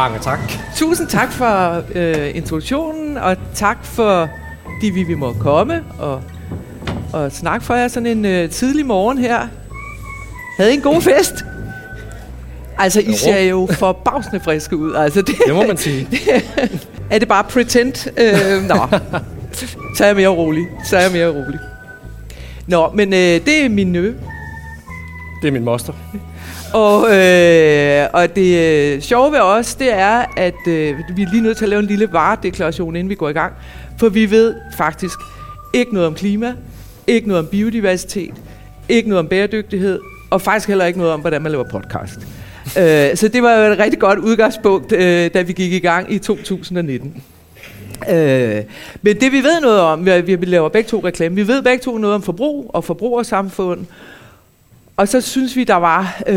Mange tak. Tusind tak for øh, introduktionen, og tak for, de vi, vi må komme og, og snakke for jer sådan en øh, tidlig morgen her. Havde I en god fest? Altså, I Jo. ser jo forbavsende friske ud. Altså, det, Det må man sige. er det bare pretend? Øh, nå, så er jeg mere rolig. Så er jeg mere rolig. Nå, men øh, det er min nø. Det er min moster. Og, øh, og det øh, sjove ved os, det er, at øh, vi er lige nødt til at lave en lille varedeklaration, inden vi går i gang. For vi ved faktisk ikke noget om klima, ikke noget om biodiversitet, ikke noget om bæredygtighed, og faktisk heller ikke noget om, hvordan man laver podcast. øh, så det var jo et rigtig godt udgangspunkt, øh, da vi gik i gang i 2019. Øh, men det vi ved noget om, vi, vi laver begge to reklame, vi ved begge to noget om forbrug og forbrugersamfund, og så synes vi, der var, øh,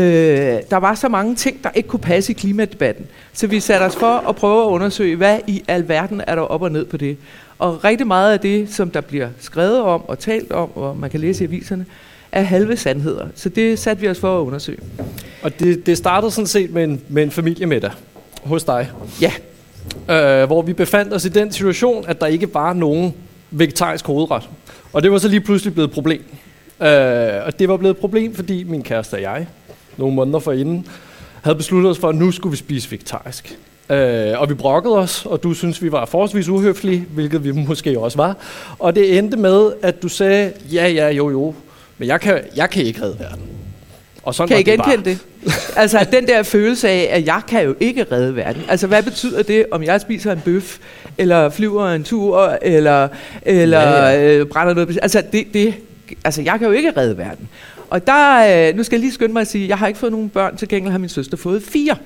der var så mange ting, der ikke kunne passe i klimadebatten. Så vi satte os for at prøve at undersøge, hvad i alverden er der op og ned på det. Og rigtig meget af det, som der bliver skrevet om og talt om, og man kan læse i aviserne, er halve sandheder. Så det satte vi os for at undersøge. Og det, det startede sådan set med en, med en familiemiddag hos dig. Ja, Øh, hvor vi befandt os i den situation, at der ikke var nogen vegetarisk hovedret. Og det var så lige pludselig blevet et problem. Øh, og det var blevet et problem, fordi min kæreste og jeg, nogle måneder forinden, havde besluttet os for, at nu skulle vi spise vegetarisk. Øh, og vi brokkede os, og du synes vi var forholdsvis uhøflige, hvilket vi måske også var. Og det endte med, at du sagde, ja, ja, jo, jo, men jeg kan, jeg kan ikke redde verden. Og sådan kan I genkende det? Altså den der følelse af, at jeg kan jo ikke redde verden. Altså hvad betyder det, om jeg spiser en bøf, eller flyver en tur, eller, eller ja, ja. Øh, brænder noget? Altså, det, det, altså jeg kan jo ikke redde verden. Og der, øh, nu skal jeg lige skynde mig at sige, at jeg har ikke fået nogen børn, til gengæld har min søster fået fire.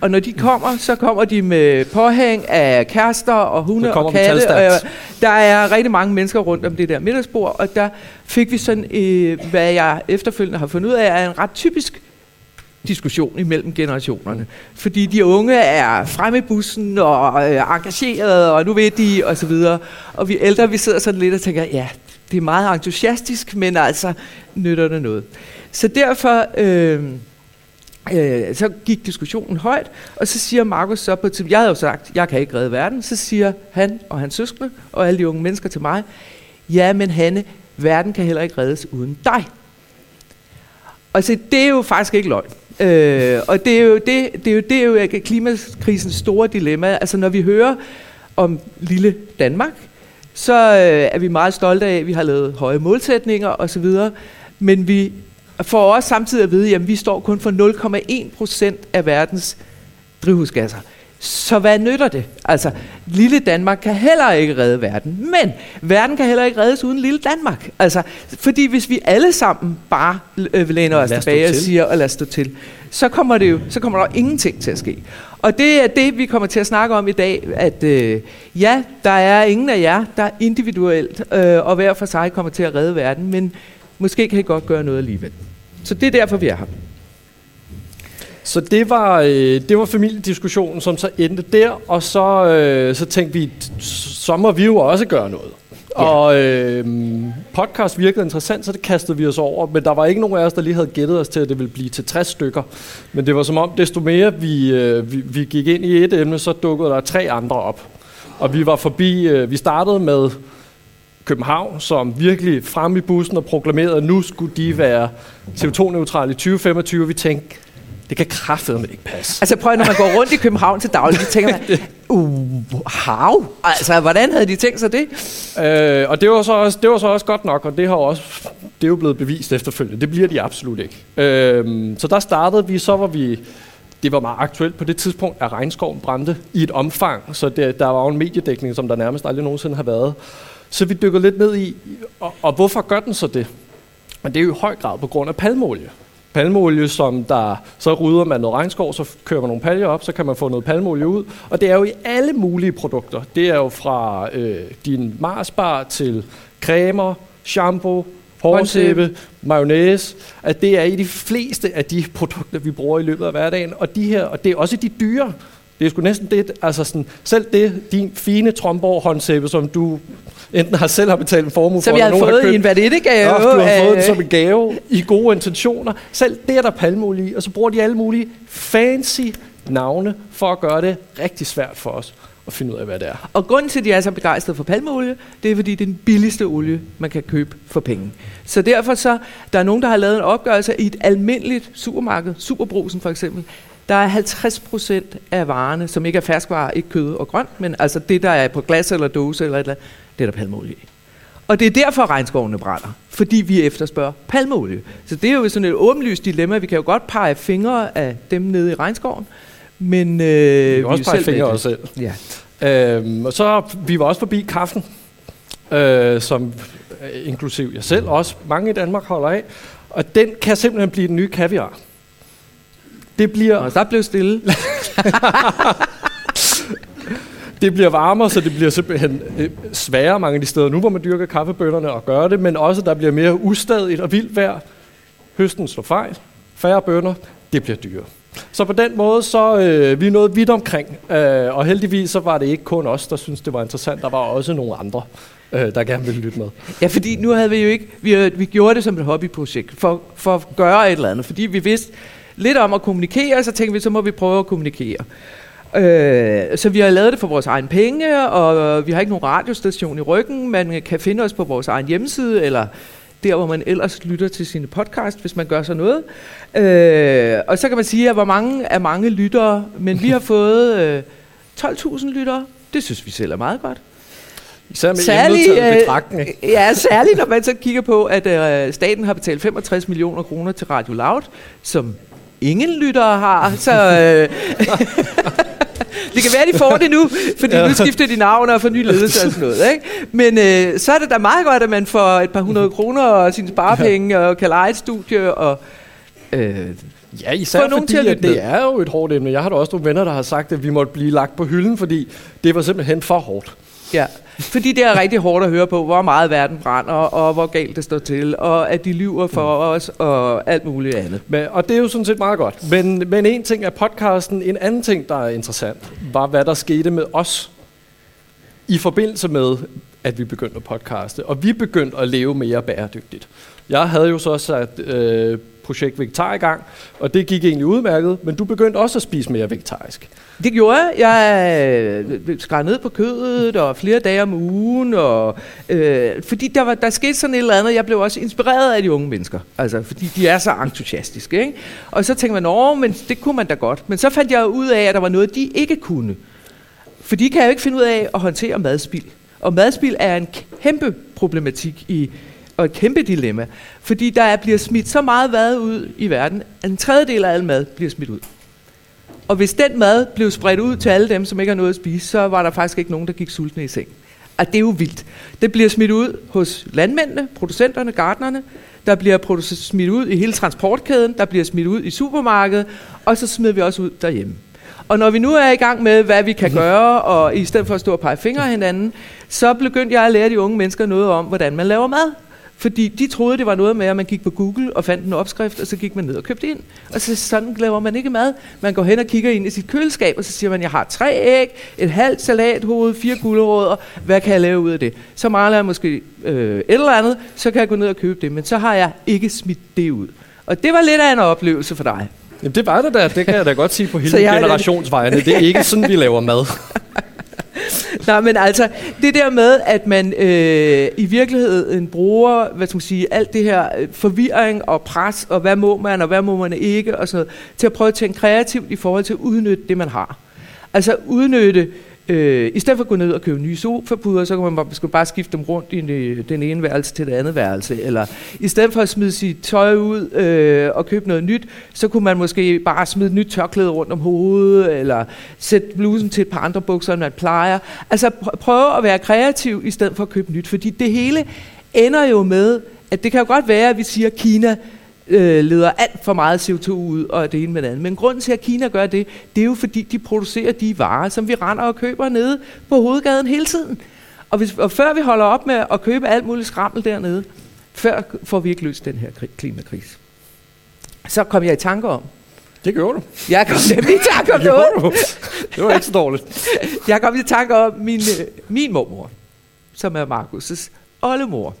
Og når de kommer, så kommer de med påhæng af kærester og hunde og katte. Og, der er rigtig mange mennesker rundt om det der middagsbord, og der fik vi sådan, øh, hvad jeg efterfølgende har fundet ud af, er en ret typisk diskussion imellem generationerne. Fordi de unge er fremme i bussen og øh, engagerede, og nu ved de, og så videre. Og vi ældre, vi sidder sådan lidt og tænker, ja, det er meget entusiastisk, men altså, nytter det noget. Så derfor, øh, øh, så gik diskussionen højt, og så siger Markus så på til, jeg havde jo sagt, jeg kan ikke redde verden, så siger han og hans søskende og alle de unge mennesker til mig, ja, men Hanne, verden kan heller ikke reddes uden dig. Og så det er jo faktisk ikke løgn. Øh, og det er, jo det, det, er jo, det er jo klimakrisens store dilemma. Altså når vi hører om lille Danmark, så øh, er vi meget stolte af, at vi har lavet høje målsætninger osv. Men vi får også samtidig at vide, at vi står kun for 0,1 procent af verdens drivhusgasser. Så hvad nytter det? Altså, lille Danmark kan heller ikke redde verden, men verden kan heller ikke reddes uden lille Danmark. Altså, fordi hvis vi alle sammen bare øh, læner os tilbage og til. siger, og lad stå til, så kommer, det jo, så kommer der jo ingenting til at ske. Og det er det, vi kommer til at snakke om i dag, at øh, ja, der er ingen af jer, der individuelt øh, og hver for sig kommer til at redde verden, men måske kan I godt gøre noget alligevel. Så det er derfor, vi er her. Så det var, øh, det var familiediskussionen, som så endte der, og så, øh, så tænkte vi, så må vi jo også gøre noget. Ja. Og øh, podcast virkede interessant, så det kastede vi os over, men der var ikke nogen af os, der lige havde gættet os til, at det ville blive til 60 stykker. Men det var som om, desto mere vi, øh, vi, vi gik ind i et emne, så dukkede der tre andre op. Og vi var forbi, øh, vi startede med København, som virkelig frem i bussen og proklamerede, at nu skulle de være CO2-neutrale i 2025. Vi tænkte, det kan kraftedeme ikke passe. Altså prøv, når man går rundt i København til daglig, så tænker man, uh, hav, altså hvordan havde de tænkt sig det? Øh, og det var, så også, det var så også godt nok, og det har også det er jo blevet bevist efterfølgende. Det bliver de absolut ikke. Øh, så der startede vi, så var vi, det var meget aktuelt på det tidspunkt, at regnskoven brændte i et omfang, så det, der var jo en mediedækning, som der nærmest aldrig nogensinde har været. Så vi dykker lidt ned i, og, og hvorfor gør den så det? Og det er jo i høj grad på grund af palmolie. Palmolie, som der, så rydder man noget regnskov, så kører man nogle paljer op, så kan man få noget palmolie ud. Og det er jo i alle mulige produkter. Det er jo fra øh, din Marsbar til cremer, shampoo, hårsæbe, mayonnaise, at det er i de fleste af de produkter, vi bruger i løbet af hverdagen. Og, de her, og det er også de dyre. Det er sgu næsten det, altså sådan, selv det, din fine Tromborg håndsæbe, som du enten har selv har betalt en formue Som for, jeg eller havde nogen har fået i en vanittegave. Ja, du har fået den som en gave i gode intentioner. Selv det er der palmolie i, og så bruger de alle mulige fancy navne for at gøre det rigtig svært for os at finde ud af, hvad det er. Og grunden til, at de er så begejstrede for palmeolie, det er, fordi det er den billigste olie, man kan købe for penge. Så derfor så, der er nogen, der har lavet en opgørelse i et almindeligt supermarked, Superbrusen for eksempel, der er 50 procent af varerne, som ikke er ferskvarer, ikke kød og grønt, men altså det, der er på glas eller dåse eller et eller andet, det er der palmeolie i. Og det er derfor, regnskovene brænder. Fordi vi efterspørger palmeolie. Så det er jo sådan et åbenlyst dilemma. Vi kan jo godt pege fingre af dem nede i regnskoven. Men øh, vi kan også pege fingre af os selv. Ja. Øhm, og så vi var også forbi kaffen, øh, som øh, inklusiv jeg selv også, mange i Danmark holder af. Og den kan simpelthen blive den nye kaviar. Det bliver... Og der blev stille. det bliver varmere, så det bliver simpelthen øh, sværere mange af de steder nu, hvor man dyrker kaffebønderne og gør det, men også der bliver mere ustadigt og vildt vejr. Høsten slår fejl, færre bønder, det bliver dyrere. Så på den måde, så øh, vi er nået vidt omkring, øh, og heldigvis så var det ikke kun os, der synes det var interessant, der var også nogle andre, øh, der gerne ville lytte med. Ja, fordi nu havde vi jo ikke, vi, øh, vi gjorde det som et hobbyprojekt, for, for at gøre et eller andet, fordi vi vidste lidt om at kommunikere, så tænkte vi, så må vi prøve at kommunikere. Øh, så vi har lavet det for vores egen penge, og vi har ikke nogen radiostation i ryggen. Man kan finde os på vores egen hjemmeside, eller der, hvor man ellers lytter til sine podcast, hvis man gør sådan noget. Øh, og så kan man sige, at hvor mange er mange lyttere, men vi har fået øh, 12.000 lyttere. Det synes vi selv er meget godt. Især med særlig, øh, Ja, særligt når man så kigger på, at øh, staten har betalt 65 millioner kroner til Radio Loud, som ingen lyttere har. Så, øh, det kan være, de får det nu, fordi ja. nu skifter de navn og får ny ledelse og sådan noget. Ikke? Men øh, så er det da meget godt, at man får et par hundrede kroner og sine sparepenge og kan lege et studie og... Øh, Ja, især nogen fordi, til at det er jo et hårdt emne. Jeg har da også nogle venner, der har sagt, at vi måtte blive lagt på hylden, fordi det var simpelthen for hårdt. Ja, fordi det er rigtig hårdt at høre på, hvor meget verden brænder, og hvor galt det står til, og at de lyver for mm. os, og alt muligt andet. Men, og det er jo sådan set meget godt. Men, men en ting er podcasten, en anden ting, der er interessant, var hvad der skete med os i forbindelse med, at vi begyndte at podcaste. Og vi begyndte at leve mere bæredygtigt. Jeg havde jo så sat øh, projekt Vegetar i gang, og det gik egentlig udmærket, men du begyndte også at spise mere vegetarisk. Det gjorde jeg. Jeg øh, skar ned på kødet og flere dage om ugen, og, øh, fordi der, var, der skete sådan et eller andet. Jeg blev også inspireret af de unge mennesker, altså, fordi de er så entusiastiske. Ikke? Og så tænkte man, men det kunne man da godt. Men så fandt jeg ud af, at der var noget, de ikke kunne. For de kan jo ikke finde ud af at håndtere madspild. Og madspild er en kæmpe problematik i, og et kæmpe dilemma. Fordi der bliver smidt så meget mad ud i verden, at en tredjedel af al mad bliver smidt ud. Og hvis den mad blev spredt ud til alle dem, som ikke har noget at spise, så var der faktisk ikke nogen, der gik sultne i seng. Og det er jo vildt. Det bliver smidt ud hos landmændene, producenterne, gardnerne. Der bliver smidt ud i hele transportkæden. Der bliver smidt ud i supermarkedet. Og så smider vi også ud derhjemme. Og når vi nu er i gang med, hvad vi kan gøre, og i stedet for at stå og pege fingre hinanden, så begyndte jeg at lære de unge mennesker noget om, hvordan man laver mad. Fordi de troede, det var noget med, at man gik på Google og fandt en opskrift, og så gik man ned og købte ind. Og så sådan laver man ikke mad. Man går hen og kigger ind i sit køleskab, og så siger man, jeg har tre æg, et halvt salathoved, fire gulerødder. Hvad kan jeg lave ud af det? Så mangler jeg måske øh, et eller andet, så kan jeg gå ned og købe det. Men så har jeg ikke smidt det ud. Og det var lidt af en oplevelse for dig. Jamen det var det da, det kan jeg da godt sige på hele generationsvejene. Det er ikke sådan, vi laver mad. Nej, men altså, det der med, at man øh, i virkeligheden bruger, hvad skal man sige, alt det her øh, forvirring og pres, og hvad må man, og hvad må man ikke, og sådan noget, til at prøve at tænke kreativt i forhold til at udnytte det, man har. Altså udnytte Øh, I stedet for at gå ned og købe nye sofapuder, så kan man bare, bare skifte dem rundt i øh, den ene værelse til det andet værelse. Eller i stedet for at smide sit tøj ud øh, og købe noget nyt, så kunne man måske bare smide et nyt tørklæde rundt om hovedet, eller sætte blusen til et par andre bukser, end man plejer. Altså pr- prøve at være kreativ i stedet for at købe nyt, fordi det hele ender jo med, at det kan jo godt være, at vi siger, at Kina øh, leder alt for meget CO2 ud og det ene med det andet. Men grunden til, at Kina gør det, det er jo fordi, de producerer de varer, som vi render og køber nede på hovedgaden hele tiden. Og, hvis, og før vi holder op med at købe alt muligt skrammel dernede, før får vi ikke løst den her klimakrise. Så kom jeg i tanke om. Det gjorde du. Jeg kom nemlig i tanke om det. Det var ikke så dårligt. jeg kom i tanke om min, øh, min mormor, som er Markus' oldemor.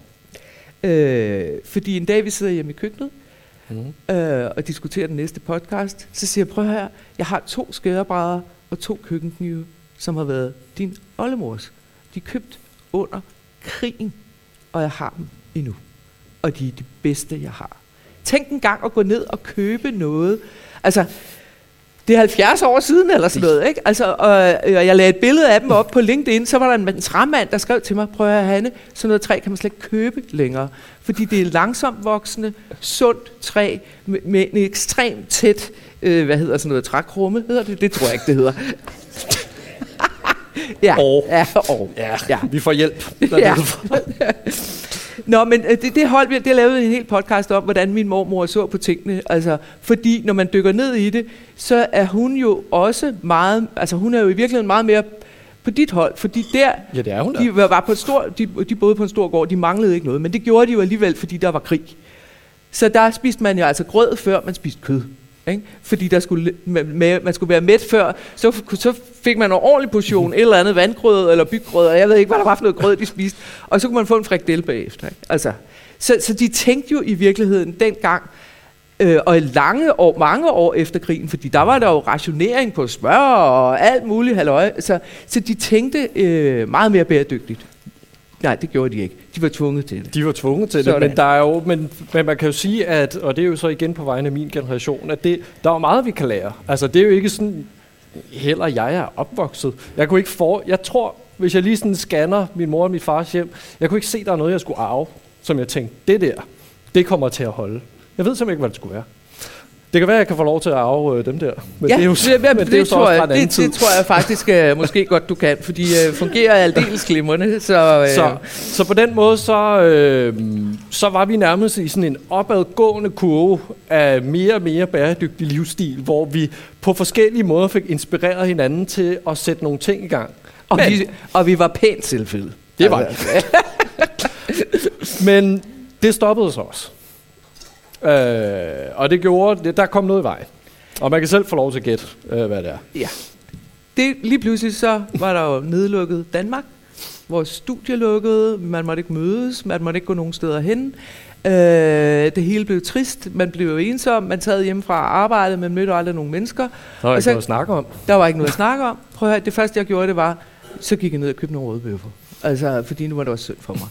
Øh, fordi en dag vi sidder hjemme i køkkenet, mm. øh, og diskuterer den næste podcast, så siger jeg, prøv her, jeg har to skærebrædder og to køkkenknive, som har været din oldemors. De er købt under krigen, og jeg har dem endnu. Og de er de bedste, jeg har. Tænk en gang at gå ned og købe noget. Altså, det er 70 år siden eller sådan noget, ikke? Altså, og, og jeg lagde et billede af dem op på LinkedIn, så var der en træmand, der skrev til mig, prøv at Hanne, sådan noget træ kan man slet ikke købe længere. Fordi det er langsomt voksende, sundt træ, med, med en ekstremt tæt, øh, hvad hedder sådan noget, trækrumme, hedder det? Det tror jeg ikke, det hedder. ja, og. ja, og. Ja, ja, vi får hjælp. Ja. Nå, men øh, det, det holdt vi, det lavede en hel podcast om, hvordan min mormor så på tingene. Altså, fordi når man dykker ned i det, så er hun jo også meget, altså hun er jo i virkeligheden meget mere på dit hold, fordi der, ja, det er hun de var på et stor, de, de boede på en stor gård, de manglede ikke noget, men det gjorde de jo alligevel, fordi der var krig. Så der spiste man jo altså grød, før man spiste kød. Ikke? Fordi der skulle, med, man skulle være mæt før, så, så fik man en ordentlig portion, et eller andet vandgrød eller byggrød, og jeg ved ikke, hvad der var for noget grød, de spiste. Og så kunne man få en frikdel bagefter. Ikke? Altså, så, så de tænkte jo i virkeligheden dengang, øh, og i lange år, mange år efter krigen, fordi der var der jo rationering på smør og alt muligt halløj, så, så de tænkte øh, meget mere bæredygtigt. Nej, det gjorde de ikke. De var tvunget til det. De var tvunget til Sådan. det, men, der er jo, men, men man kan jo sige, at, og det er jo så igen på vegne af min generation, at det, der er jo meget, vi kan lære. Altså, det er jo ikke sådan, heller jeg er opvokset. Jeg kunne ikke for, jeg tror, hvis jeg lige sådan scanner min mor og min fars hjem, jeg kunne ikke se, der er noget, jeg skulle arve, som jeg tænkte, det der, det kommer til at holde. Jeg ved simpelthen ikke, hvad det skulle være. Det kan være, at jeg kan få lov til at arve øh, dem der. Men ja, det er jo, det, men det, det, er jo så også jeg, det, det tror jeg faktisk uh, måske godt, du kan, fordi uh, fungerer aldeles glimrende. Så, uh, så, så på den måde, så, uh, så var vi nærmest i sådan en opadgående kurve af mere og mere bæredygtig livsstil, hvor vi på forskellige måder fik inspireret hinanden til at sætte nogle ting i gang. Og, men, vi, og vi var pænt selvfølgelig. Det var altså. Men det stoppede så også. Øh, og det gjorde, det, der kom noget i vej. Og man kan selv få lov til at gætte, øh, hvad det er. Ja. Det, lige pludselig så var der jo nedlukket Danmark. Vores studie lukkede, man måtte ikke mødes, man måtte ikke gå nogen steder hen. Øh, det hele blev trist, man blev ensom, man sad hjemme fra arbejde, man mødte aldrig nogen mennesker. Der var ikke så, noget at snakke om. Der var ikke noget at snakke om. Prøv at høre, det første jeg gjorde, det var, så gik jeg ned og købte nogle rødbøffer. Altså, fordi nu var det også synd for mig.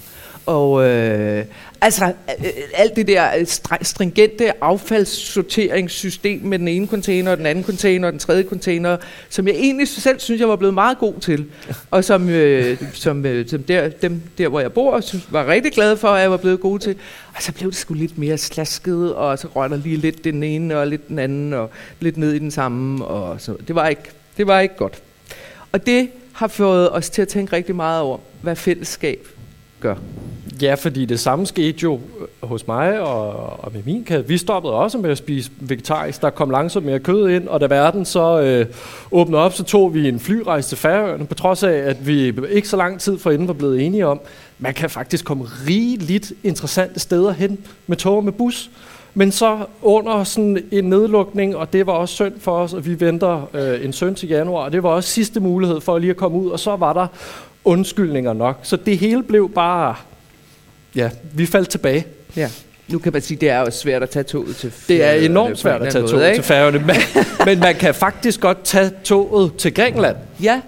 Og øh, altså øh, alt det der øh, stringente affaldssorteringssystem med den ene container, den anden container og den tredje container, som jeg egentlig selv synes, jeg var blevet meget god til. Og som, øh, som, øh, som der, dem der, hvor jeg bor, synes, var rigtig glad for, at jeg var blevet god til. Og så blev det sgu lidt mere slasket, og så røg der lige lidt den ene og lidt den anden, og lidt ned i den samme. Og så. Det, var ikke, det var ikke godt. Og det har fået os til at tænke rigtig meget over, hvad fællesskab gør. Ja, fordi det samme skete jo øh, hos mig og, og med min kat. Vi stoppede også med at spise vegetarisk. Der kom langsomt mere kød ind, og da verden så øh, åbnede op, så tog vi en flyrejse til Færøerne, på trods af, at vi ikke så lang tid forinden var blevet enige om, man kan faktisk komme rigeligt interessante steder hen med tog og med bus. Men så under sådan en nedlukning, og det var også synd for os, og vi venter øh, en søn til januar, og det var også sidste mulighed for lige at komme ud, og så var der undskyldninger nok. Så det hele blev bare, ja, vi faldt tilbage. Ja. Nu kan man sige, det er jo svært at tage toget til Det er enormt svært at tage toget måde, til Færøerne, men, men man kan faktisk godt tage toget til Grækenland. Ja.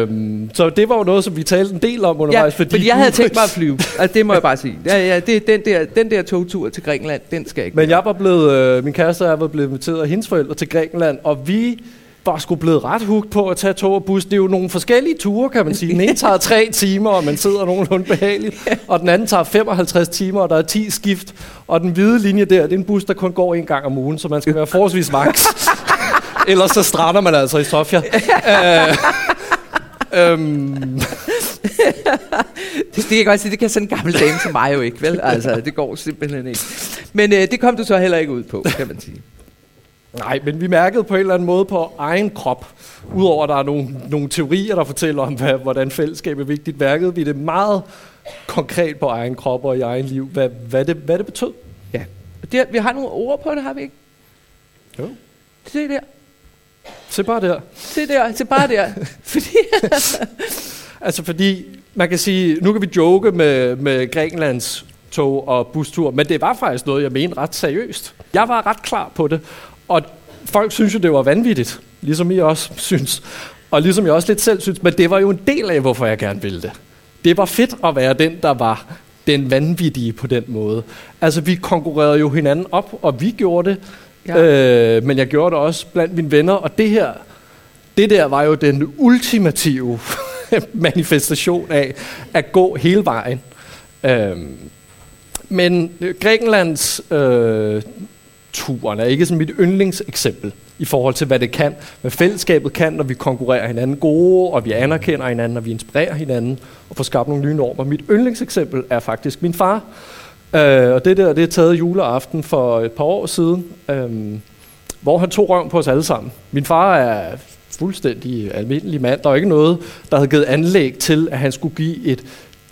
Øhm, så det var jo noget, som vi talte en del om undervejs. Ja, fordi, fordi jeg havde tænkt mig at flyve. Altså, det må jeg bare sige. Ja, ja, det, den, der, den der togtur til Grækenland, den skal ikke. Men jeg var blevet, øh, min kæreste og jeg var blevet inviteret af hendes forældre til Grækenland, og vi var sgu blevet ret hugt på at tage tog og bus. Det er jo nogle forskellige ture, kan man sige. Den ene tager tre timer, og man sidder nogenlunde behageligt. Og den anden tager 55 timer, og der er 10 skift. Og den hvide linje der, det er en bus, der kun går en gang om ugen, så man skal være forholdsvis max. Ellers så strander man altså i Sofia. øh, øhm. det, det, kan godt sige, det kan sådan en gammel dame som mig jo ikke, vel? Altså, det går simpelthen ikke. Men øh, det kom du så heller ikke ud på, kan man sige. Nej, men vi mærkede på en eller anden måde på egen krop, udover at der er nogle, nogle teorier, der fortæller om, hvad, hvordan fællesskab er vigtigt, mærkede vi det meget konkret på egen krop og i egen liv, hvad, hvad, det, hvad det betød. Ja, det, vi har nogle ord på det, har vi ikke? Jo. Se der. Se bare der. Se der, se bare der. fordi altså fordi, man kan sige, nu kan vi joke med, med Grækenlands S-tog og bustur, men det var faktisk noget, jeg mente ret seriøst. Jeg var ret klar på det, og folk synes jo, det var vanvittigt, ligesom I også synes. Og ligesom jeg også lidt selv synes, men det var jo en del af, hvorfor jeg gerne ville det. Det var fedt at være den, der var den vanvittige på den måde. Altså, vi konkurrerede jo hinanden op, og vi gjorde det, ja. øh, men jeg gjorde det også blandt mine venner, og det her, det der var jo den ultimative manifestation af at gå hele vejen. Øh, men Grækenlands øh, turen er ikke sådan mit yndlingseksempel i forhold til, hvad det kan, hvad fællesskabet kan, når vi konkurrerer hinanden gode, og vi anerkender hinanden, og vi inspirerer hinanden, og får skabt nogle nye normer. Mit yndlingseksempel er faktisk min far. Øh, og det der, det er taget juleaften for et par år siden, øh, hvor han tog røven på os alle sammen. Min far er fuldstændig almindelig mand. Der var ikke noget, der havde givet anlæg til, at han skulle give et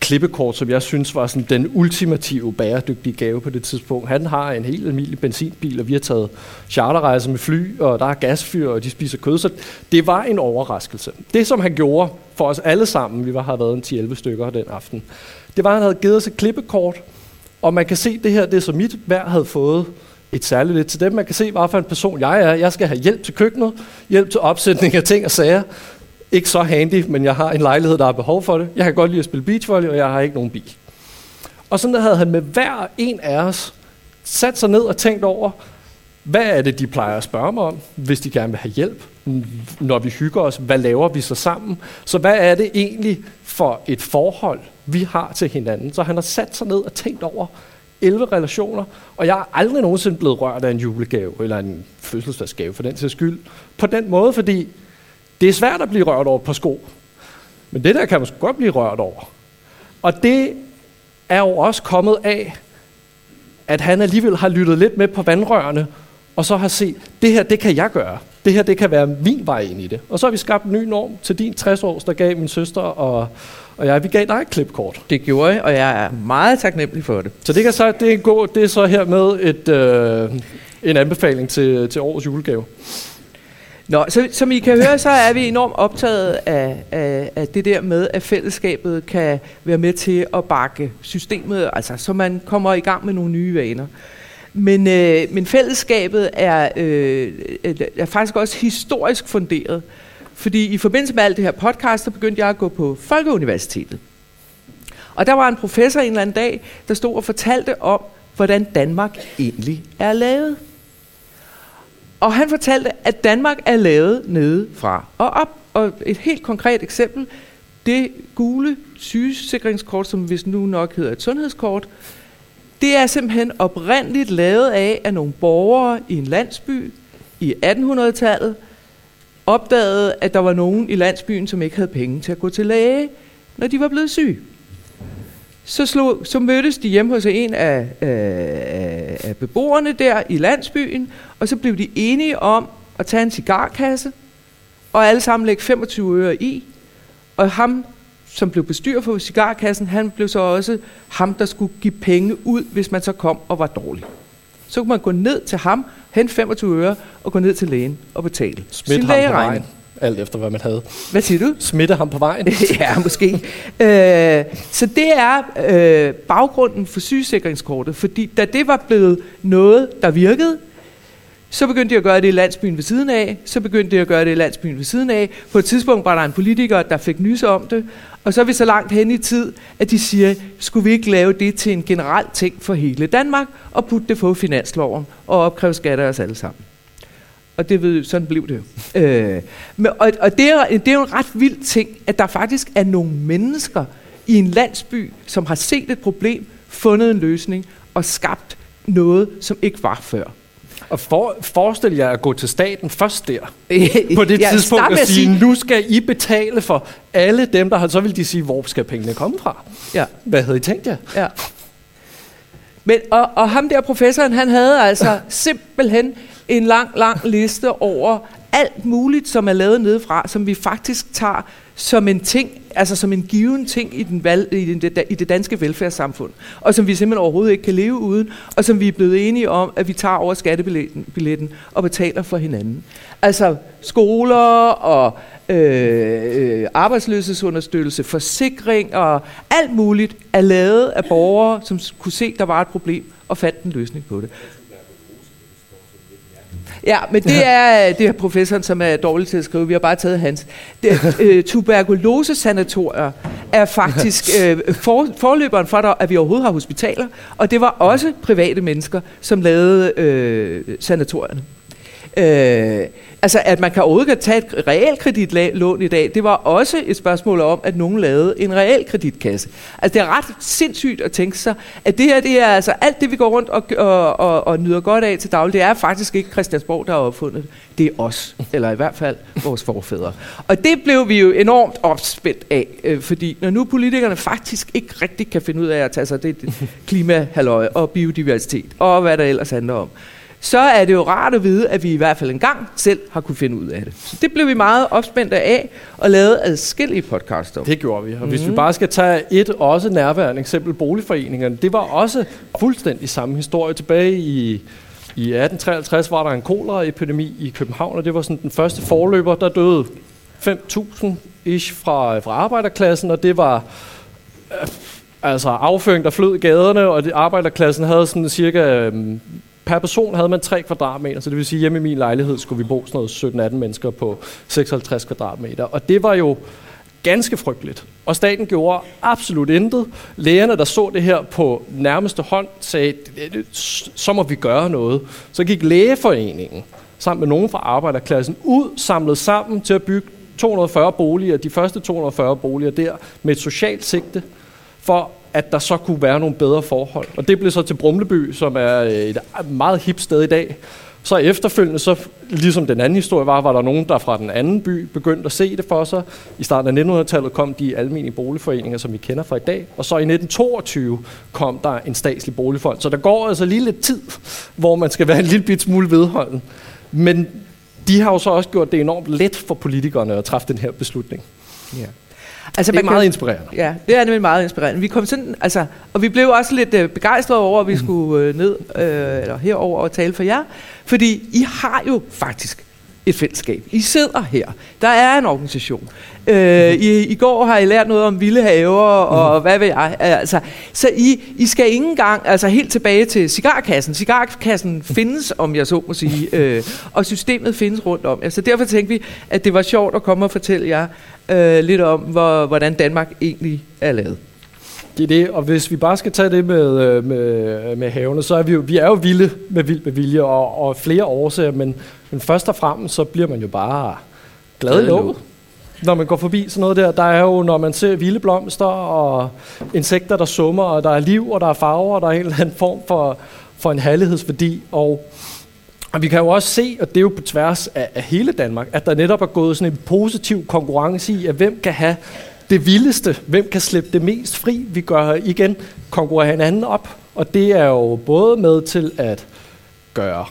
klippekort, som jeg synes var sådan den ultimative bæredygtige gave på det tidspunkt. Han har en helt almindelig benzinbil, og vi har taget charterrejser med fly, og der er gasfyr, og de spiser kød, så det var en overraskelse. Det, som han gjorde for os alle sammen, vi var, har været en 10-11 stykker den aften, det var, at han havde givet os et klippekort, og man kan se, det her, det er så mit hver havde fået et særligt lidt til dem. Man kan se, hvad for en person jeg er. Jeg skal have hjælp til køkkenet, hjælp til opsætning af ting og sager, ikke så handy, men jeg har en lejlighed, der har behov for det. Jeg kan godt lide at spille beachvolley, og jeg har ikke nogen bil. Og sådan der havde han med hver en af os sat sig ned og tænkt over, hvad er det, de plejer at spørge mig om, hvis de gerne vil have hjælp, når vi hygger os? Hvad laver vi så sammen? Så hvad er det egentlig for et forhold, vi har til hinanden? Så han har sat sig ned og tænkt over 11 relationer, og jeg er aldrig nogensinde blevet rørt af en julegave, eller en fødselsdagsgave for den til skyld, på den måde, fordi det er svært at blive rørt over på sko. Men det der kan man godt blive rørt over. Og det er jo også kommet af, at han alligevel har lyttet lidt med på vandrørene, og så har set, det her, det kan jeg gøre. Det her, det kan være min vej ind i det. Og så har vi skabt en ny norm til din 60 års, der gav min søster og, og jeg, vi gav dig et klipkort. Det gjorde jeg, og jeg er meget taknemmelig for det. Så det kan så, det er, gå, det er så her med et, øh, en anbefaling til, til årets julegave. Nå, så, som I kan høre, så er vi enormt optaget af, af, af det der med, at fællesskabet kan være med til at bakke systemet, altså så man kommer i gang med nogle nye vaner. Men, øh, men fællesskabet er, øh, er faktisk også historisk funderet, fordi i forbindelse med alt det her podcast, så begyndte jeg at gå på Folkeuniversitetet. Og der var en professor en eller anden dag, der stod og fortalte om, hvordan Danmark egentlig er lavet. Og han fortalte, at Danmark er lavet nede fra og op. Og et helt konkret eksempel, det gule sygesikringskort, som hvis nu nok hedder et sundhedskort, det er simpelthen oprindeligt lavet af, at nogle borgere i en landsby i 1800-tallet opdagede, at der var nogen i landsbyen, som ikke havde penge til at gå til læge, når de var blevet syge. Så, slog, så mødtes de hjemme hos en af, af, af beboerne der i landsbyen, og så blev de enige om at tage en cigarkasse, og alle sammen lægge 25 øre i. Og ham, som blev bestyrer for cigarkassen, han blev så også ham, der skulle give penge ud, hvis man så kom og var dårlig. Så kunne man gå ned til ham, hente 25 øre, og gå ned til lægen og betale Smidt sin lægeregning alt efter hvad man havde. Hvad siger du? Smitte ham på vejen. ja, måske. øh, så det er øh, baggrunden for sygesikringskortet, fordi da det var blevet noget, der virkede, så begyndte de at gøre det i landsbyen ved siden af, så begyndte de at gøre det i landsbyen ved siden af. På et tidspunkt var der en politiker, der fik nys om det, og så er vi så langt hen i tid, at de siger, skulle vi ikke lave det til en generel ting for hele Danmark, og putte det på finansloven, og opkræve skatter os alle sammen. Og det ved, sådan blev det jo. Øh, men, og og det, er, det er jo en ret vild ting, at der faktisk er nogle mennesker i en landsby, som har set et problem, fundet en løsning og skabt noget, som ikke var før. Og for, forestil jer at gå til staten først der, på det ja, tidspunkt og sige, sige, nu skal I betale for alle dem, der har, så vil de sige, hvor skal pengene komme fra? Ja. Hvad havde I tænkt jer? Ja. Men, og, og ham der professoren, han havde altså simpelthen en lang, lang liste over alt muligt, som er lavet nedefra, som vi faktisk tager som en ting, altså som en given ting i, den valg, i, den, i det danske velfærdssamfund, og som vi simpelthen overhovedet ikke kan leve uden, og som vi er blevet enige om, at vi tager over skattebilletten og betaler for hinanden. Altså skoler og øh, øh, arbejdsløshedsunderstøttelse, forsikring og alt muligt er lavet af borgere, som kunne se, at der var et problem og fandt en løsning på det. Ja, men det er, det er professoren, som er dårlig til at skrive. Vi har bare taget hans. Det, øh, tuberkulosesanatorier er faktisk øh, for, forløberen for, at vi overhovedet har hospitaler. Og det var også private mennesker, som lavede øh, sanatorierne. Øh, altså, at man kan overhovedet tage et realkreditlån i dag, det var også et spørgsmål om, at nogen lavede en realkreditkasse. Altså, det er ret sindssygt at tænke sig, at det her, det er altså alt det, vi går rundt og, og, og, og nyder godt af til daglig, det er faktisk ikke Christiansborg, der har opfundet det. Det er os, eller i hvert fald vores forfædre. Og det blev vi jo enormt opspændt af, øh, fordi når nu politikerne faktisk ikke rigtig kan finde ud af at tage sig det klimahalløj og biodiversitet, og hvad der ellers handler om, så er det jo rart at vide, at vi i hvert fald en gang selv har kunne finde ud af det. Så det blev vi meget opspændte af og lavede adskillige podcasts om. Det gjorde vi. Og mm-hmm. hvis vi mhm. bare skal tage et også nærværende eksempel, boligforeningerne, det var også fuldstændig samme historie tilbage i i 1853 var der en koleraepidemi i København, og det var sådan den første forløber, der døde 5.000 ish fra, fra arbejderklassen, og det var øh, altså afføring, der flød gaderne, og det, arbejderklassen havde sådan cirka øh, per person havde man 3 kvadratmeter, så det vil sige, hjemme i min lejlighed skulle vi bo sådan noget 17-18 mennesker på 56 kvadratmeter. Og det var jo ganske frygteligt. Og staten gjorde absolut intet. Lægerne, der så det her på nærmeste hånd, sagde, så må vi gøre noget. Så gik lægeforeningen sammen med nogen fra arbejderklassen ud, samlet sammen til at bygge 240 boliger, de første 240 boliger der, med et socialt sigte, for at der så kunne være nogle bedre forhold. Og det blev så til Brumleby, som er øh, et meget hip sted i dag. Så efterfølgende, så, ligesom den anden historie var, var der nogen, der fra den anden by begyndte at se det for sig. I starten af 1900-tallet kom de almindelige boligforeninger, som vi kender fra i dag. Og så i 1922 kom der en statslig boligfond. Så der går altså lige lidt tid, hvor man skal være en lille bit smule vedholden. Men de har jo så også gjort det enormt let for politikerne at træffe den her beslutning. Ja. Altså, det er meget kan, inspirerende. Ja, det er nemlig meget inspirerende. Vi kom sådan, altså, og vi blev også lidt øh, begejstrede over, at vi mm. skulle øh, ned øh, eller herover og tale for jer. Fordi I har jo faktisk et fællesskab. I sidder her. Der er en organisation. Øh, i, I går har I lært noget om vilde haver og mm. hvad ved jeg. Altså, så I, I skal ikke engang altså helt tilbage til cigarkassen. Cigarkassen findes, om jeg så må sige, øh, og systemet findes rundt om. Altså, derfor tænkte vi, at det var sjovt at komme og fortælle jer øh, lidt om, hvor, hvordan Danmark egentlig er lavet. Det er det, og hvis vi bare skal tage det med, øh, med, med havene, så er vi jo, vi er jo vilde med vild med vilje, og, og flere årsager, men, men først og fremmest, så bliver man jo bare glad i låget. Når man går forbi sådan noget der, der er jo, når man ser vilde blomster og insekter, der summer, og der er liv, og der er farver, og der er en eller anden form for, for en herlighedsværdi, og og vi kan jo også se, og det er jo på tværs af, af hele Danmark, at der netop er gået sådan en positiv konkurrence i, at hvem kan have det vildeste, hvem kan slippe det mest fri. Vi gør igen konkurrere hinanden op, og det er jo både med til at gøre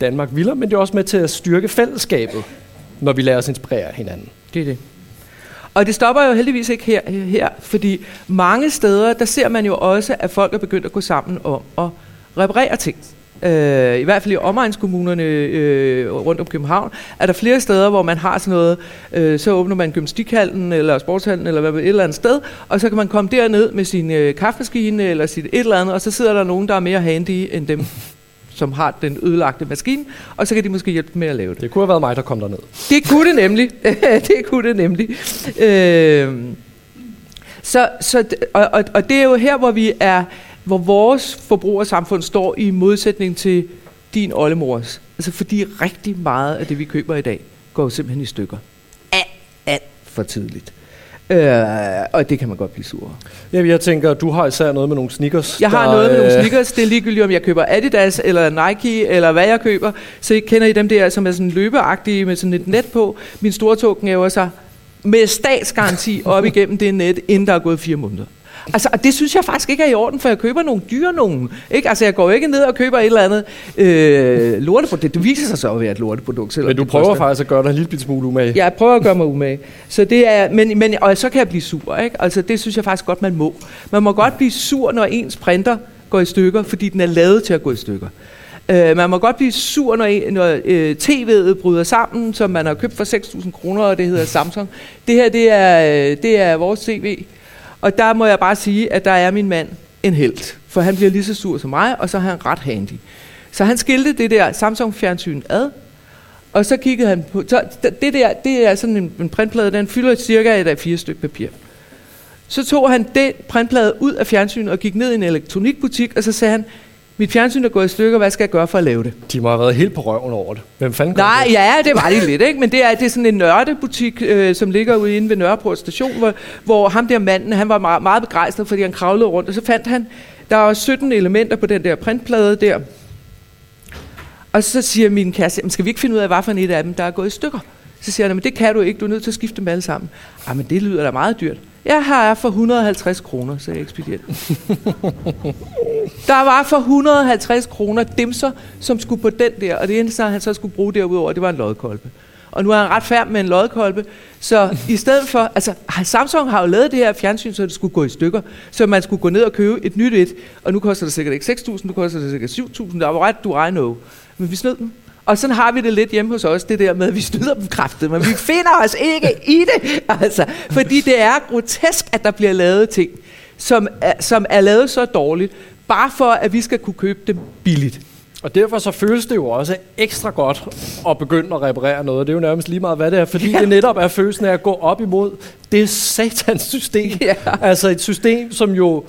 Danmark vildere, men det er også med til at styrke fællesskabet, når vi lærer os inspirere hinanden. Det er det. Og det stopper jo heldigvis ikke her, her, fordi mange steder, der ser man jo også, at folk er begyndt at gå sammen om at reparere ting. Øh, I hvert fald i omegnskommunerne øh, rundt om København, er der flere steder, hvor man har sådan noget, øh, så åbner man gymnastikhallen eller sportshallen eller hvad, et eller andet sted, og så kan man komme derned med sin øh, kaffemaskine eller sit et eller andet, og så sidder der nogen, der er mere handy end dem, som har den ødelagte maskine, og så kan de måske hjælpe med at lave det. Det kunne have været mig, der kom derned. Det kunne det nemlig. det kunne det nemlig. Øh, så, så, og, og, og det er jo her, hvor vi er hvor vores forbrugersamfund står i modsætning til din oldemors. Altså fordi rigtig meget af det, vi køber i dag, går simpelthen i stykker. Alt, alt for tidligt. Øh, og det kan man godt blive sur Ja, jeg tænker, du har især noget med nogle sneakers. Jeg har noget med nogle øh, sneakers. Det er ligegyldigt, om jeg køber Adidas eller Nike, eller hvad jeg køber. Så jeg kender I dem der, som er sådan løbeagtige med sådan et net på. Min store tog knæver sig med statsgaranti op igennem det net, inden der er gået fire måneder. Altså, og det synes jeg faktisk ikke er i orden, for jeg køber nogle dyre nogen. Ikke? Altså, jeg går ikke ned og køber et eller andet øh, lorteprodukt. Det viser sig så at være et lorteprodukt. Men du prøver faktisk at gøre dig en lille smule umage. Jeg prøver at gøre mig umage. Så det er, men, men, og så kan jeg blive sur. Ikke? Altså, det synes jeg faktisk godt, man må. Man må godt blive sur, når ens printer går i stykker, fordi den er lavet til at gå i stykker. Uh, man må godt blive sur, når, når uh, tv'et bryder sammen, som man har købt for 6.000 kroner, og det hedder Samsung. Det her, det er, det er vores tv. Og der må jeg bare sige, at der er min mand en held. For han bliver lige så sur som mig, og så er han ret handy. Så han skilte det der Samsung-fjernsyn ad, og så kiggede han på... Så det der, det er sådan en, en printplade, den fylder cirka et af fire stykke papir. Så tog han den printplade ud af fjernsynet og gik ned i en elektronikbutik, og så sagde han, mit fjernsyn er gået i stykker, hvad skal jeg gøre for at lave det? De må have været helt på røven over det. Hvem fanden Nej, det? ja, det var det lidt, ikke? Men det er, det er sådan en nørdebutik, øh, som ligger ude inde ved Nørreport station, hvor, hvor ham der manden, han var meget, meget begejstret, fordi han kravlede rundt, og så fandt han, der var 17 elementer på den der printplade der. Og så siger min kæreste, skal vi ikke finde ud af, hvad for en et af dem, der er gået i stykker? Så siger han, men det kan du ikke, du er nødt til at skifte dem alle sammen. Men det lyder da meget dyrt. Jeg har for 150 kroner, sagde ekspedienten. der var for 150 kroner dimser, som skulle på den der, og det eneste, han så skulle bruge derudover, det var en lodkolbe. Og nu er han ret færd med en lodkolbe, så i stedet for, altså Samsung har jo lavet det her fjernsyn, så det skulle gå i stykker, så man skulle gå ned og købe et nyt et, og nu koster det sikkert ikke 6.000, nu koster det sikkert 7.000, der var ret, du I know. Men vi snød dem. Og sådan har vi det lidt hjemme hos os, det der med, at vi snyder dem kraftet, men vi finder os ikke i det. Altså, fordi det er grotesk, at der bliver lavet ting, som er, som er lavet så dårligt, bare for at vi skal kunne købe dem billigt. Og derfor så føles det jo også ekstra godt at begynde at reparere noget. Det er jo nærmest lige meget, hvad det er, fordi ja. det netop er følelsen af at gå op imod det satans system. Ja. Altså et system, som jo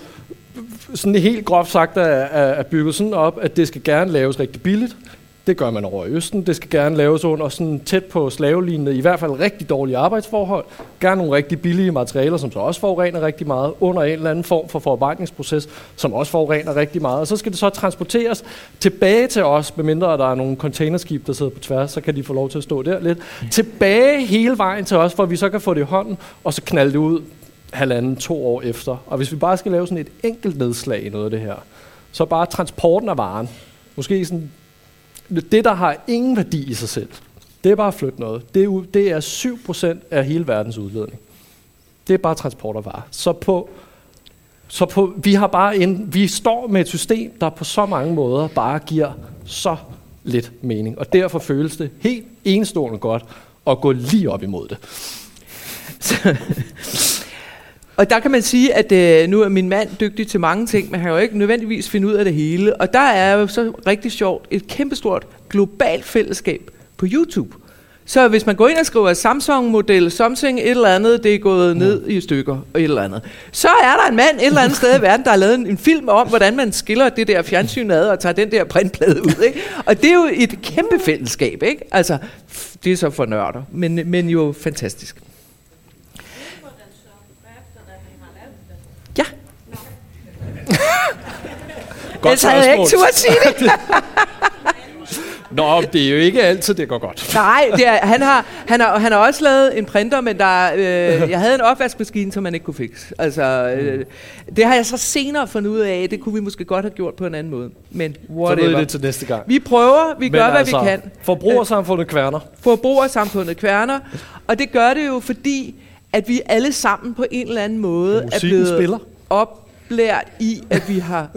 sådan helt groft sagt er, er bygget sådan op, at det skal gerne laves rigtig billigt. Det gør man over i Østen. Det skal gerne laves under sådan tæt på slavelignende, i hvert fald rigtig dårlige arbejdsforhold. Gerne nogle rigtig billige materialer, som så også forurener rigtig meget, under en eller anden form for forarbejdningsproces, som også forurener rigtig meget. Og så skal det så transporteres tilbage til os, medmindre der er nogle containerskib, der sidder på tværs, så kan de få lov til at stå der lidt. Tilbage hele vejen til os, for vi så kan få det i hånden, og så knalde det ud halvanden, to år efter. Og hvis vi bare skal lave sådan et enkelt nedslag i noget af det her, så bare transporten af varen, måske sådan det, der har ingen værdi i sig selv, det er bare at flytte noget. Det er, det er 7% af hele verdens udledning. Det er bare transport og varer. Så på, så på, vi, har bare en, vi står med et system, der på så mange måder bare giver så lidt mening. Og derfor føles det helt enestående godt at gå lige op imod det. Og der kan man sige, at øh, nu er min mand dygtig til mange ting, men han kan jo ikke nødvendigvis finde ud af det hele. Og der er jo så rigtig sjovt et kæmpestort globalt fællesskab på YouTube. Så hvis man går ind og skriver Samsung-model, Samsung et eller andet, det er gået mm. ned i stykker og et eller andet. Så er der en mand et eller andet sted i verden, der har lavet en, en film om, hvordan man skiller det der fjernsyn ad og tager den der printplade ud. Ikke? Og det er jo et kæmpe fællesskab. Ikke? Altså, det er så for nørder, men, men jo fantastisk. Godt Ellers havde jeg ikke tur at sige det. Nå, det er jo ikke altid, det går godt. Nej, det er, han, har, han, har, han har også lavet en printer, men der, øh, jeg havde en opvaskemaskine, som man ikke kunne fikse. Altså, øh, det har jeg så senere fundet ud af, det kunne vi måske godt have gjort på en anden måde. Men whatever. Så ved det til næste gang. Vi prøver, vi men gør, hvad altså, vi kan. Forbrugersamfundet kværner. Forbrugersamfundet kværner. Og det gør det jo, fordi at vi alle sammen på en eller anden måde er blevet spiller. oplært i, at vi har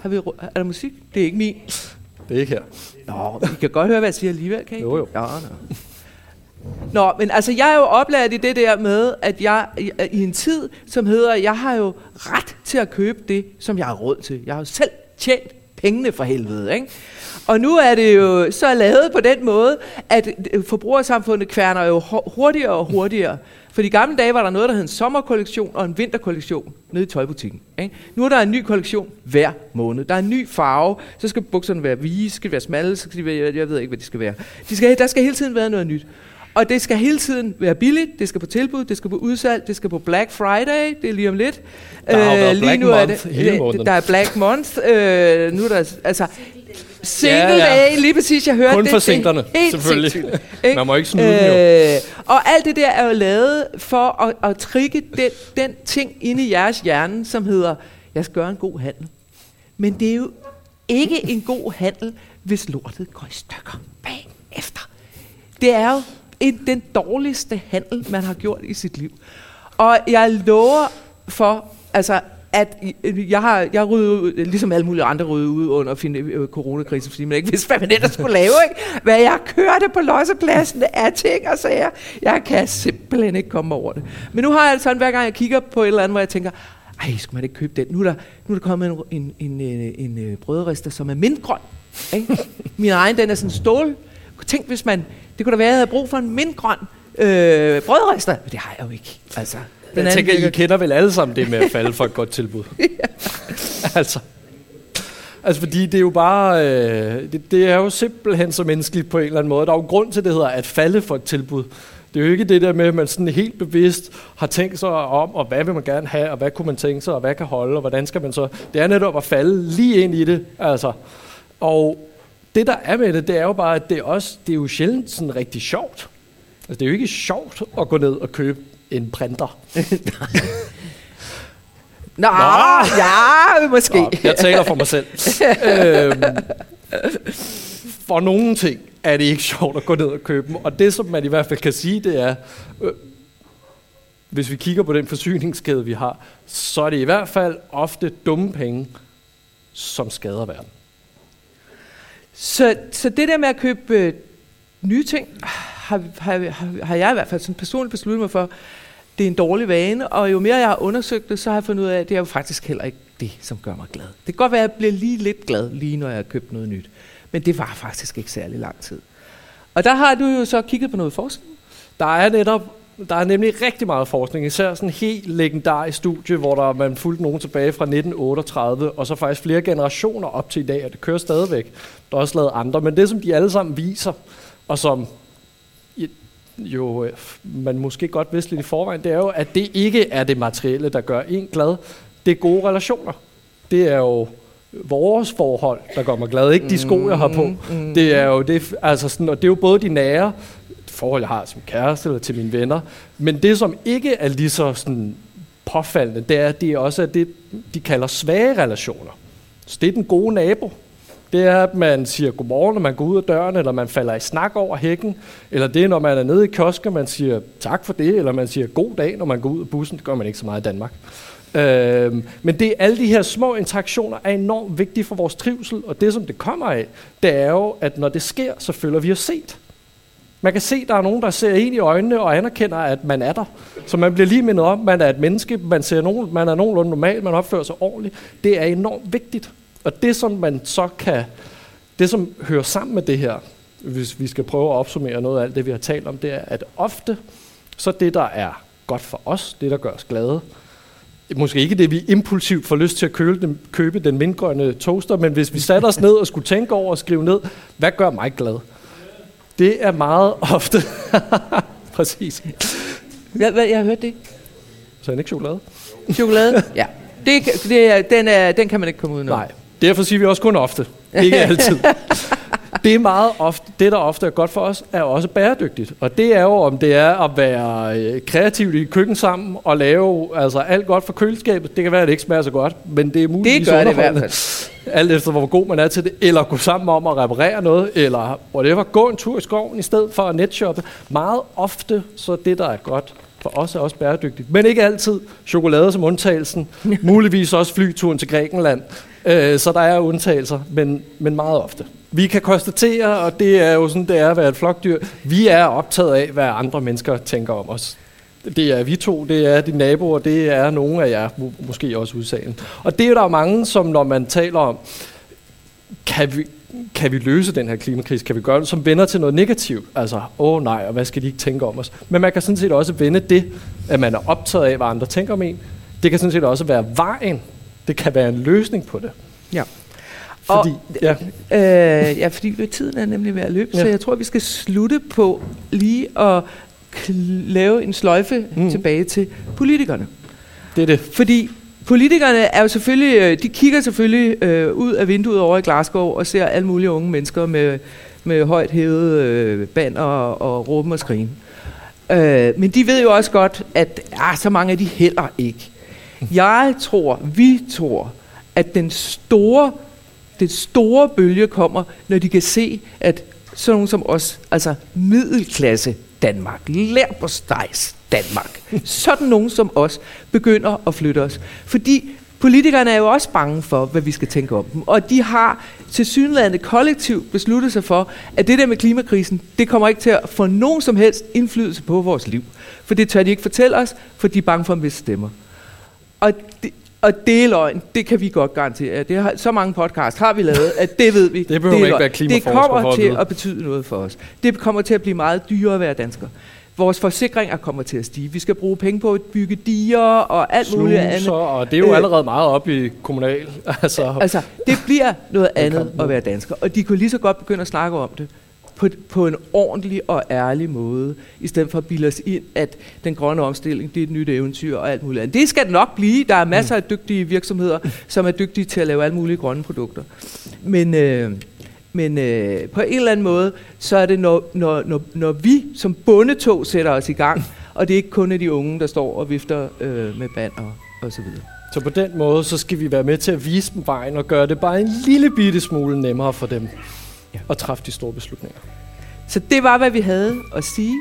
har vi, er der musik? Det er ikke min. Det er ikke her. Nå, I kan godt høre, hvad jeg siger alligevel, kan I? Jo, jo. Ja, nå. Nå, men altså, jeg er jo oplært i det der med, at jeg i en tid, som hedder, jeg har jo ret til at købe det, som jeg har råd til. Jeg har jo selv tjent pengene for helvede, ikke? Og nu er det jo så lavet på den måde, at forbrugersamfundet kværner jo hurtigere og hurtigere. For i gamle dage var der noget, der hed en sommerkollektion og en vinterkollektion nede i tøjbutikken. Ikke? Nu er der en ny kollektion hver måned. Der er en ny farve, så skal bukserne være hvide, skal de være smalle, så skal de være, jeg ved ikke, hvad de skal være. De skal, der skal hele tiden være noget nyt. Og det skal hele tiden være billigt, det skal på tilbud, det skal på udsalg, det skal på Black Friday, det er lige om lidt. Der er øh, lige Black nu Month er det, hele måneden. Der er Black Month, øh, nu er der, altså, Single Ja, ja. day, lige præcis, jeg hørte Kun det. for er singlerne, helt selvfølgelig. sindssygt? Man må ikke snyde dem jo. øh, Og alt det der er jo lavet for at, at trigge den, den ting inde i jeres hjerne, som hedder, jeg skal gøre en god handel. Men det er jo ikke en god handel, hvis lortet går i stykker bagefter. Det er jo en, den dårligste handel, man har gjort i sit liv. Og jeg lover for, altså, at øh, jeg har, jeg ryddet ud, ligesom alle mulige andre ryddet ud under finde, øh, coronakrisen, fordi man ikke vidste, hvad man ellers skulle lave. Ikke? Hvad jeg kørte på lossepladsen af ting og sager. Jeg kan simpelthen ikke komme over det. Men nu har jeg det sådan, hver gang jeg kigger på et eller andet, hvor jeg tænker, ej, skulle man ikke købe den? Nu er der, nu er der kommet en, en, en, øh, en, en brødrester, som er mindgrøn. Ikke? Min egen, den er sådan stål. Tænk, hvis man, det kunne da være, at jeg havde brug for en mindgrøn øh, brødrester. Men det har jeg jo ikke. Altså, den Jeg tænker, I kender vel alle sammen det med at falde for et godt tilbud. altså. Altså fordi det er jo bare, øh, det, det er jo simpelthen så menneskeligt på en eller anden måde. Der er jo grund til, det hedder at falde for et tilbud. Det er jo ikke det der med, at man sådan helt bevidst har tænkt sig om, og hvad vil man gerne have, og hvad kunne man tænke sig, og hvad kan holde, og hvordan skal man så... Det er netop at falde lige ind i det, altså. Og det der er med det, det er jo bare, at det er, også, det er jo sjældent sådan rigtig sjovt. Altså det er jo ikke sjovt at gå ned og købe en printer. Nå, ja, måske. Nå, jeg taler for mig selv. øhm, for nogle ting er det ikke sjovt at gå ned og købe dem. Og det, som man i hvert fald kan sige, det er, øh, hvis vi kigger på den forsyningskæde, vi har, så er det i hvert fald ofte dumme penge, som skader verden. Så, så det der med at købe øh, nye ting, har, har, har, har jeg i hvert fald sådan personligt besluttet mig for, det er en dårlig vane, og jo mere jeg har undersøgt det, så har jeg fundet ud af, at det er jo faktisk heller ikke det, som gør mig glad. Det kan godt være, at jeg bliver lige lidt glad, lige når jeg har købt noget nyt. Men det var faktisk ikke særlig lang tid. Og der har du jo så kigget på noget forskning. Der er netop der er nemlig rigtig meget forskning, især sådan en helt legendarisk studie, hvor der man fulgte nogen tilbage fra 1938, og så faktisk flere generationer op til i dag, og det kører stadigvæk. Der er også lavet andre, men det som de alle sammen viser, og som jo øh, man måske godt vidste lidt i forvejen, det er jo, at det ikke er det materielle, der gør en glad. Det er gode relationer. Det er jo vores forhold, der gør mig glad, ikke de sko, jeg har på. Mm, Det er jo det, altså sådan, og det er jo både de nære forhold, jeg har som kæreste eller til mine venner, men det, som ikke er lige så sådan påfaldende, det er, det er også at det, de kalder svage relationer. Så det er den gode nabo. Det er, at man siger godmorgen, når man går ud af døren, eller man falder i snak over hækken, eller det er, når man er nede i kiosken, man siger tak for det, eller man siger god dag, når man går ud af bussen. Det gør man ikke så meget i Danmark. Øhm, men det er alle de her små interaktioner er enormt vigtige for vores trivsel, og det som det kommer af, det er jo, at når det sker, så føler vi os set. Man kan se, at der er nogen, der ser en i øjnene og anerkender, at man er der. Så man bliver lige mindet om, at man er et menneske, man, ser nogen, man er nogenlunde normal, man opfører sig ordentligt. Det er enormt vigtigt. Og det, som man så kan, det som hører sammen med det her, hvis vi skal prøve at opsummere noget af alt det, vi har talt om, det er, at ofte, så det, der er godt for os, det, der gør os glade, måske ikke det, vi impulsivt får lyst til at købe den, købe den mindgrønne toaster, men hvis vi satte os ned og skulle tænke over og skrive ned, hvad gør mig glad? Det er meget ofte... Præcis. Hvad, hvad, jeg hørt det. Så er det ikke chokolade? Chokolade? ja. Det, det den, er, den kan man ikke komme ud Nej. Derfor siger vi også kun ofte. Ikke altid. Det er meget ofte, det der ofte er godt for os, er også bæredygtigt. Og det er jo, om det er at være øh, kreativt i køkken sammen og lave altså, alt godt for køleskabet. Det kan være, at det ikke smager så godt, men det er muligvis Det gør det i hvert fald. Alt efter, hvor god man er til det. Eller gå sammen om at reparere noget, eller whatever. Gå en tur i skoven i stedet for at netshoppe. Meget ofte, så det, der er godt for os, er også bæredygtigt. Men ikke altid. Chokolade som undtagelsen. Muligvis også flyturen til Grækenland. Øh, så der er undtagelser, men, men meget ofte. Vi kan konstatere, og det er jo sådan, det er at være et flokdyr, vi er optaget af, hvad andre mennesker tænker om os. Det er vi to, det er dine naboer, det er nogle af jer, måske også udsagen. Og det er jo der er mange, som når man taler om, kan vi, kan vi løse den her klimakrise? Kan vi gøre det som vender til noget negativt? Altså, åh oh, nej, og hvad skal de ikke tænke om os? Men man kan sådan set også vende det, at man er optaget af, hvad andre tænker om en. Det kan sådan set også være vejen. Det kan være en løsning på det. Ja. Fordi, ja, Øh, ja, fordi tiden er nemlig ved at løbe, ja. så jeg tror, vi skal slutte på lige at lave en sløjfe mm. Tilbage til politikerne. det er det. Fordi politikerne er jo selvfølgelig, øh, de kigger selvfølgelig øh, ud af vinduet over i Glasgow og ser alle mulige unge mennesker med, med højt hævet øh, band og, og råben og skrigen. Øh, men de ved jo også godt, at ah, så mange af de heller ikke. Jeg tror, vi tror, at den store, den store bølge kommer, når de kan se, at sådan nogen som os, altså middelklasse Danmark, lær på stejs Danmark, sådan nogen som os, begynder at flytte os. Fordi politikerne er jo også bange for, hvad vi skal tænke om dem. Og de har til synlædende kollektivt besluttet sig for, at det der med klimakrisen, det kommer ikke til at få nogen som helst indflydelse på vores liv. For det tør de ikke fortælle os, for de er bange for at miste stemmer. Og det, og det er løgn, det kan vi godt garantere. Det har, så mange podcast har vi lavet, at det ved vi. det behøver det ikke være Det kommer til at, at betyde noget for os. Det kommer til at blive meget dyrere at være dansker. Vores forsikringer kommer til at stige. Vi skal bruge penge på at bygge diger og alt Sluser, muligt andet. og det er jo øh, allerede meget op i kommunal. altså, altså, det bliver noget andet at være dansker. Og de kunne lige så godt begynde at snakke om det på, på en ordentlig og ærlig måde, i stedet for at bilde os ind, at den grønne omstilling, det er et nyt eventyr og alt muligt andet. Det skal det nok blive. Der er masser af dygtige virksomheder, som er dygtige til at lave alle mulige grønne produkter. Men, øh, men øh, på en eller anden måde, så er det, når, når, når, når vi som bundetog sætter os i gang, og det er ikke kun de unge, der står og vifter øh, med band og, og så videre. Så på den måde, så skal vi være med til at vise dem vejen og gøre det bare en lille bitte smule nemmere for dem ja. at træffe de store beslutninger. Så det var, hvad vi havde at sige.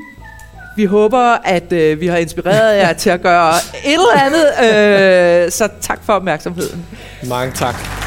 Vi håber, at øh, vi har inspireret jer til at gøre et eller andet. Øh, så tak for opmærksomheden. Mange tak.